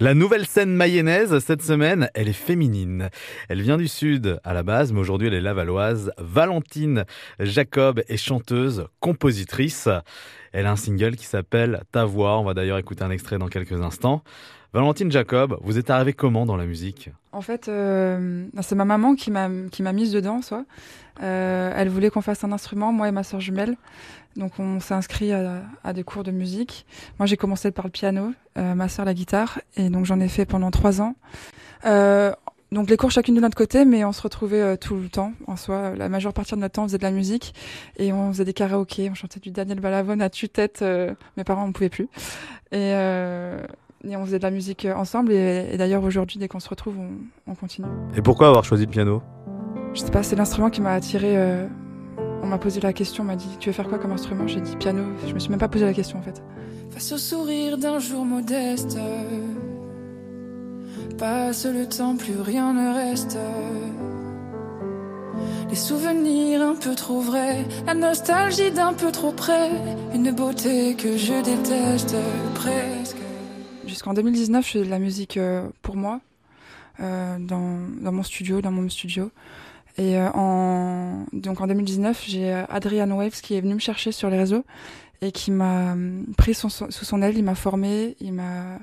La nouvelle scène mayonnaise, cette semaine, elle est féminine. Elle vient du sud à la base, mais aujourd'hui elle est lavalloise. Valentine Jacob est chanteuse, compositrice. Elle a un single qui s'appelle Ta voix. On va d'ailleurs écouter un extrait dans quelques instants. Valentine Jacob, vous êtes arrivée comment dans la musique? En fait, euh, c'est ma maman qui m'a qui m'a mise dedans, soit. Euh, elle voulait qu'on fasse un instrument, moi et ma soeur jumelle. Donc on s'est inscrit à, des cours de musique. Moi j'ai commencé par le piano, euh, ma soeur la guitare, et donc j'en ai fait pendant trois ans. Euh, donc les cours chacune de notre côté, mais on se retrouvait tout le temps. En soi, la majeure partie de notre temps, on faisait de la musique et on faisait des karaokés. On chantait du Daniel Balavoine à tue-tête. Mes parents ne pouvaient plus. Et on faisait de la musique ensemble. Et, et d'ailleurs, aujourd'hui, dès qu'on se retrouve, on, on, continue. Et pourquoi avoir choisi le piano? Je sais pas, c'est l'instrument qui m'a attiré. Euh, on m'a posé la question, on m'a dit Tu veux faire quoi comme instrument? J'ai dit piano. Je me suis même pas posé la question en fait. Face au sourire d'un jour modeste, passe le temps, plus rien ne reste. Les souvenirs un peu trop vrais, la nostalgie d'un peu trop près, une beauté que je déteste presque. Jusqu'en 2019, je faisais de la musique euh, pour moi, euh, dans, dans, mon studio, dans mon studio. Et euh, en, donc en 2019, j'ai Adrian Waves qui est venu me chercher sur les réseaux et qui m'a pris son, sous son aile, il m'a formé, il m'a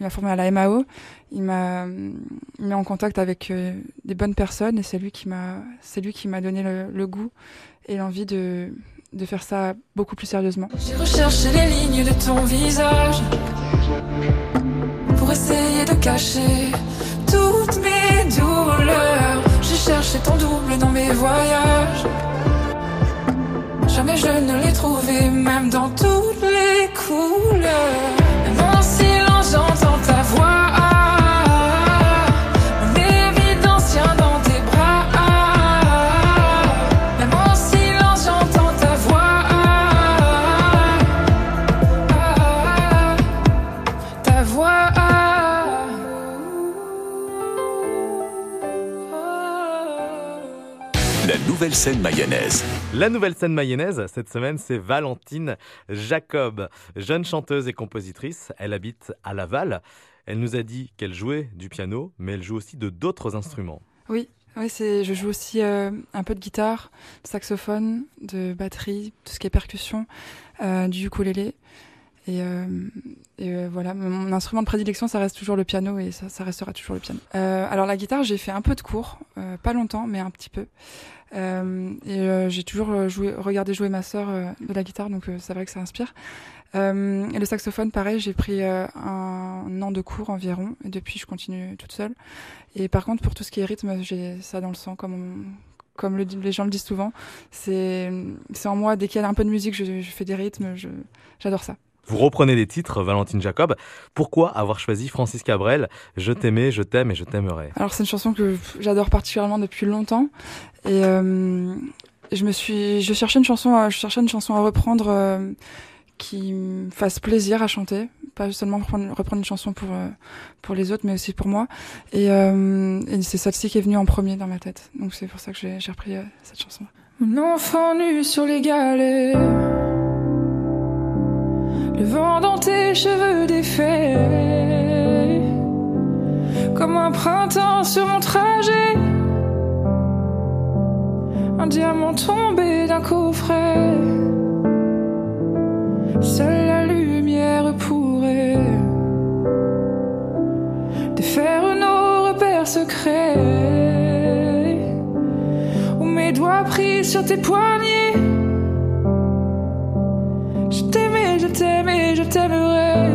il m'a formé à la MAO, il m'a mis en contact avec euh, des bonnes personnes et c'est lui qui m'a c'est lui qui m'a donné le, le, goût et l'envie de de faire ça beaucoup plus sérieusement. J'ai recherché les lignes de ton visage pour essayer de cacher toutes mes douleurs. Cherché ton double dans mes voyages. Jamais je ne l'ai trouvé, même dans toutes les couleurs. La nouvelle scène mayonnaise. La nouvelle scène mayonnaise, cette semaine, c'est Valentine Jacob, jeune chanteuse et compositrice. Elle habite à Laval. Elle nous a dit qu'elle jouait du piano, mais elle joue aussi de d'autres instruments. Oui, oui c'est, je joue aussi euh, un peu de guitare, de saxophone, de batterie, tout ce qui est percussion, euh, du ukulélé. Et, euh, euh, voilà, mon instrument de prédilection, ça reste toujours le piano et ça, restera toujours le piano. Euh, alors la guitare, j'ai fait un peu de cours, pas longtemps, mais un petit peu. Et j'ai toujours regardé jouer ma sœur de la guitare, donc c'est vrai que ça inspire. et le saxophone, pareil, j'ai pris un an de cours environ, et depuis je continue toute seule. Et par contre, pour tout ce qui est rythme, j'ai ça dans le sang, comme comme le, les gens le disent souvent. C'est en moi, dès qu'il y a un peu de musique, je fais des rythmes, j'adore ça. Vous reprenez les titres, Valentine Jacob. Pourquoi avoir choisi Francis Cabrel? Je t'aimais, je t'aime et je t'aimerai Alors c'est une chanson que j'adore particulièrement depuis longtemps et euh, je me suis, je cherchais une chanson, à, je cherchais une chanson à reprendre euh, qui me fasse plaisir à chanter, pas seulement reprendre, reprendre une chanson pour euh, pour les autres, mais aussi pour moi. Et, euh, et c'est celle-ci qui est venue en premier dans ma tête. Donc c'est pour ça que j'ai repris euh, cette chanson. Mon enfant nu sur les galets. Le vent dans tes cheveux défaits, comme un printemps sur mon trajet. Un diamant tombé d'un coffret. Seule la lumière pourrait défaire nos repères secrets. Ou mes doigts pris sur tes poignets. Je t'aimais, je t'aimerai.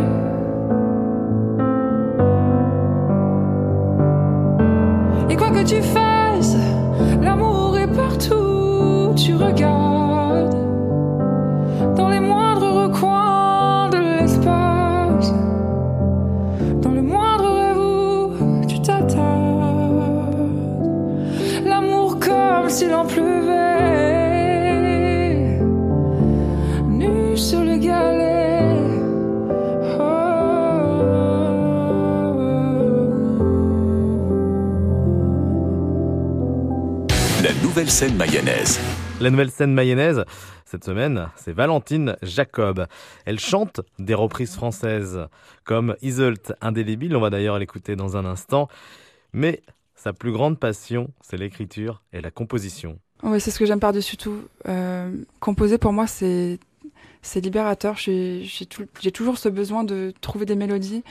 Et quoi que tu fasses, l'amour est partout. Tu regardes dans les moindres recoins de l'espace, dans le moindre rêve où tu t'attardes. L'amour comme s'il en pleuvait nouvelle scène mayonnaise. La nouvelle scène mayonnaise, Cette semaine, c'est Valentine Jacob. Elle chante des reprises françaises comme Isolt indélébile, on va d'ailleurs l'écouter dans un instant. Mais sa plus grande passion, c'est l'écriture et la composition. Oui, c'est ce que j'aime par-dessus tout. Euh, composer pour moi, c'est c'est libérateur. J'ai toujours ce besoin de trouver des mélodies.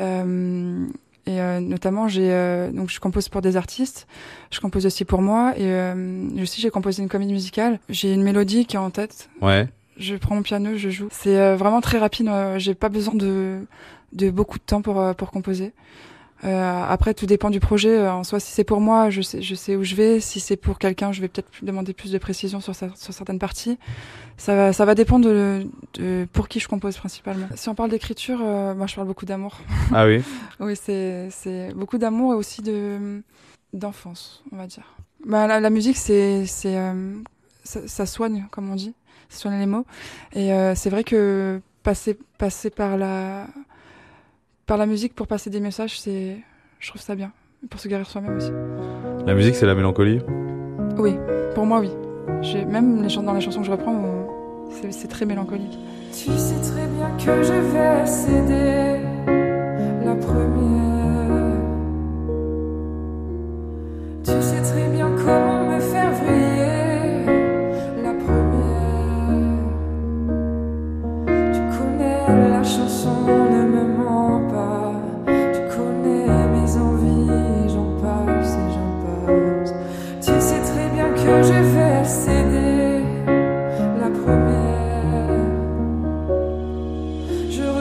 Euh, et euh, notamment, j'ai euh, donc je compose pour des artistes, je compose aussi pour moi, et euh, aussi j'ai composé une comédie musicale. J'ai une mélodie qui est en tête. Ouais. Je prends mon piano, je joue. C'est vraiment très rapide. j'ai pas besoin de de beaucoup de temps pour pour composer. Euh, après, tout dépend du projet. Euh, en soi, si c'est pour moi, je sais, je sais où je vais. Si c'est pour quelqu'un, je vais peut-être demander plus de précision sur, sur certaines parties. Ça va, ça va dépendre de, de, pour qui je compose principalement. Si on parle d'écriture, euh, moi, je parle beaucoup d'amour. Ah oui. oui, c'est, c'est beaucoup d'amour et aussi de d'enfance, on va dire. Bah, la, la musique, c'est, c'est, euh, ça, ça, soigne, comme on dit, ça soigne les mots. Et c'est vrai que passer, passer par la par la musique pour passer des messages, c'est, je trouve ça bien, pour se guérir soi-même aussi. La musique, c'est la mélancolie? Oui, pour moi, oui. J'ai, même les dans les chansons que je reprends, c'est, c'est très mélancolique. Tu sais très bien que je vais céder la première.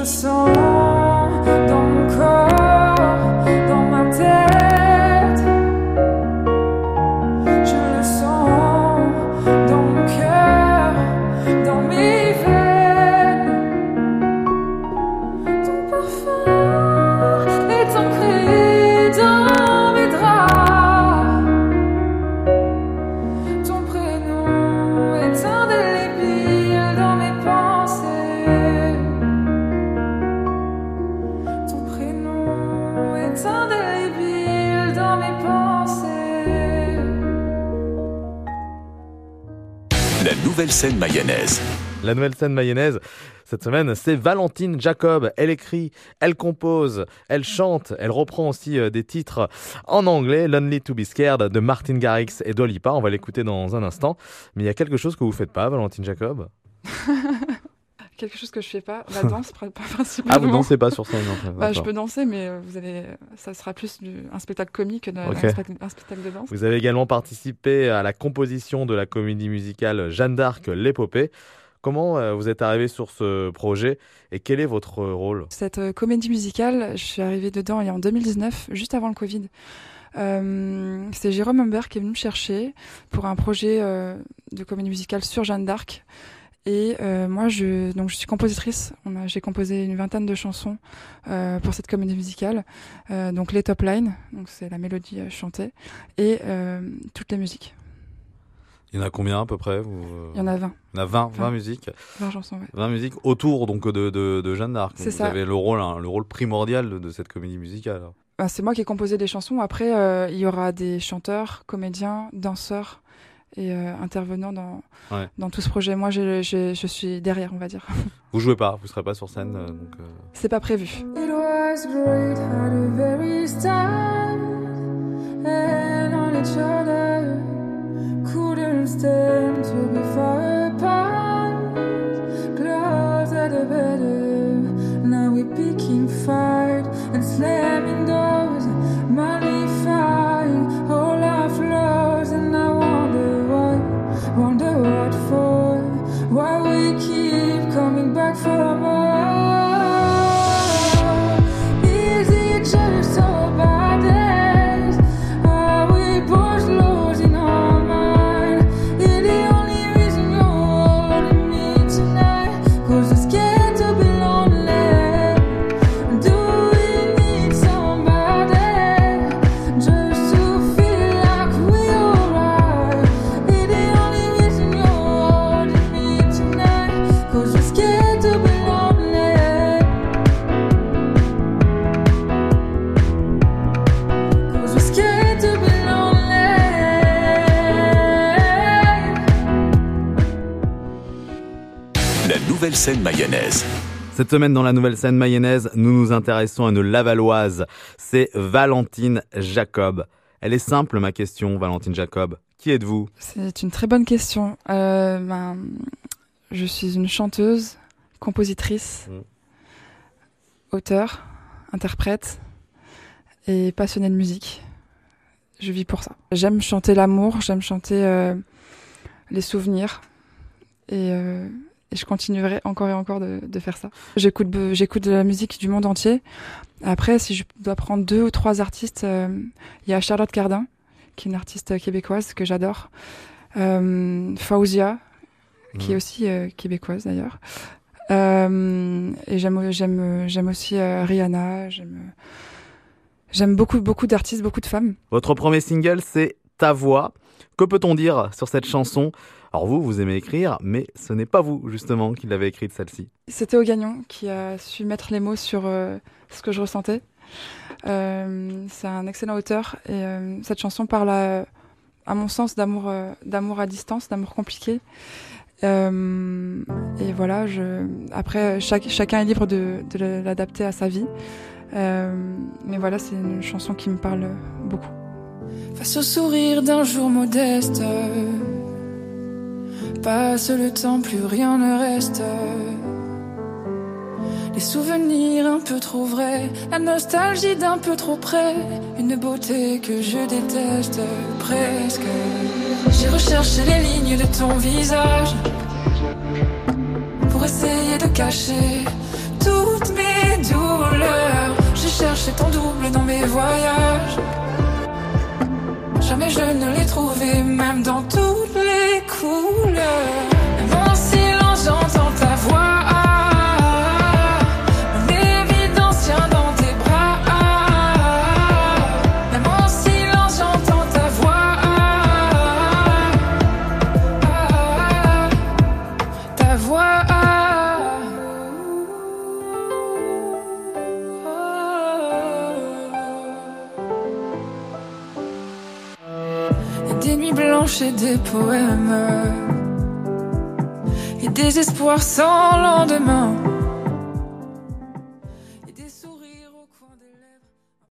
Je scène mayonnaise. La nouvelle scène mayonnaise, cette semaine, c'est Valentine Jacob. Elle écrit, elle compose, elle chante, elle reprend aussi euh, des titres en anglais. Lonely to be Scared de Martin Garrix et Dolipa. On va l'écouter dans un instant. Mais il y a quelque chose que vous faites pas, Valentine Jacob? Quelque chose que je fais pas, la danse pr- principalement. Ah, vous dansez pas sur scène en fait. Bah, je peux danser, mais euh, vous allez, ça sera plus du, un spectacle comique que de- Ok. un, spectacle, un spectacle de danse. Vous avez également participé à la composition de la comédie musicale Jeanne d'Arc, l'épopée. Comment euh, vous êtes arrivé sur ce projet et quel est votre rôle? Cette euh, comédie musicale, je suis arrivée dedans en 2019, juste avant le Covid. Euh, c'est Jérôme Humbert qui est venu me chercher pour un projet euh, de comédie musicale sur Jeanne d'Arc. Et euh, moi, je, donc, je suis compositrice. J'ai composé une vingtaine de chansons euh, pour cette comédie musicale. Euh, donc les top lines, donc c'est la mélodie chantée, et toutes les musiques. Il y en a combien à peu près vous, Il y en a 20, Il y en a 20, 20 Vingt. musiques. 20 chansons, ouais. 20 musiques autour donc de, de, de Jeanne d'Arc. Vous ça. avez le rôle, hein, le rôle primordial de, de cette comédie musicale. Bah, c'est moi qui ai composé des chansons. Après, il y aura des chanteurs, comédiens, danseurs et euh, intervenants dans, Ouais. dans tout ce projet. Moi, je, je, je suis derrière, on va dire. Vous jouez pas, vous serez pas sur scène. euh, donc, euh, C'est pas prévu. It was great at the very start, and on each other. Couldn't stand to be far apart. Closer the better. Now we're picking fight nouvelle scène mayonnaise. Cette semaine dans la nouvelle scène mayonnaise, nous nous intéressons à une lavalloise. C'est Valentine Jacob. Elle est simple ma question, Valentine Jacob. Qui êtes-vous? C'est une très bonne question. Euh, ben, je suis une chanteuse, compositrice, Mm. auteur, interprète et passionnée de musique. Je vis pour ça. J'aime chanter l'amour, j'aime chanter euh, les souvenirs et, euh, et je continuerai encore et encore de, de faire ça. J'écoute de la musique du monde entier. Après, si je dois prendre deux ou trois artistes, euh, il y a Charlotte Cardin, qui est une artiste québécoise que j'adore. Euh, Fauzia, qui est aussi euh, québécoise d'ailleurs. Euh, et j'aime j'aime j'aime aussi euh, Rihanna. J'aime j'aime beaucoup beaucoup d'artistes, beaucoup de femmes. Votre premier single, c'est Ta voix. Que peut-on dire sur cette chanson? Alors vous, vous aimez écrire, mais ce n'est pas vous, justement, qui l'avez écrite, celle-ci. C'était au Gagnon qui a su mettre les mots sur euh, ce que je ressentais. Euh, c'est un excellent auteur et euh, cette chanson parle à, à mon sens d'amour euh, d'amour à distance, d'amour compliqué. Euh, et voilà, je, après chaque, chacun est libre de, de l'adapter à sa vie. Euh, mais voilà, c'est une chanson qui me parle beaucoup. Face au sourire d'un jour modeste, passe le temps, plus rien ne reste. Les souvenirs un peu trop vrais, la nostalgie d'un peu trop près, une beauté que je déteste presque. J'ai recherché les lignes de ton visage pour essayer de cacher toutes mes douleurs. J'ai cherché ton double dans mes voyages. Jamais je ne l'ai trouvé, même dans toutes les des poèmes. Et des espoirs sans lendemain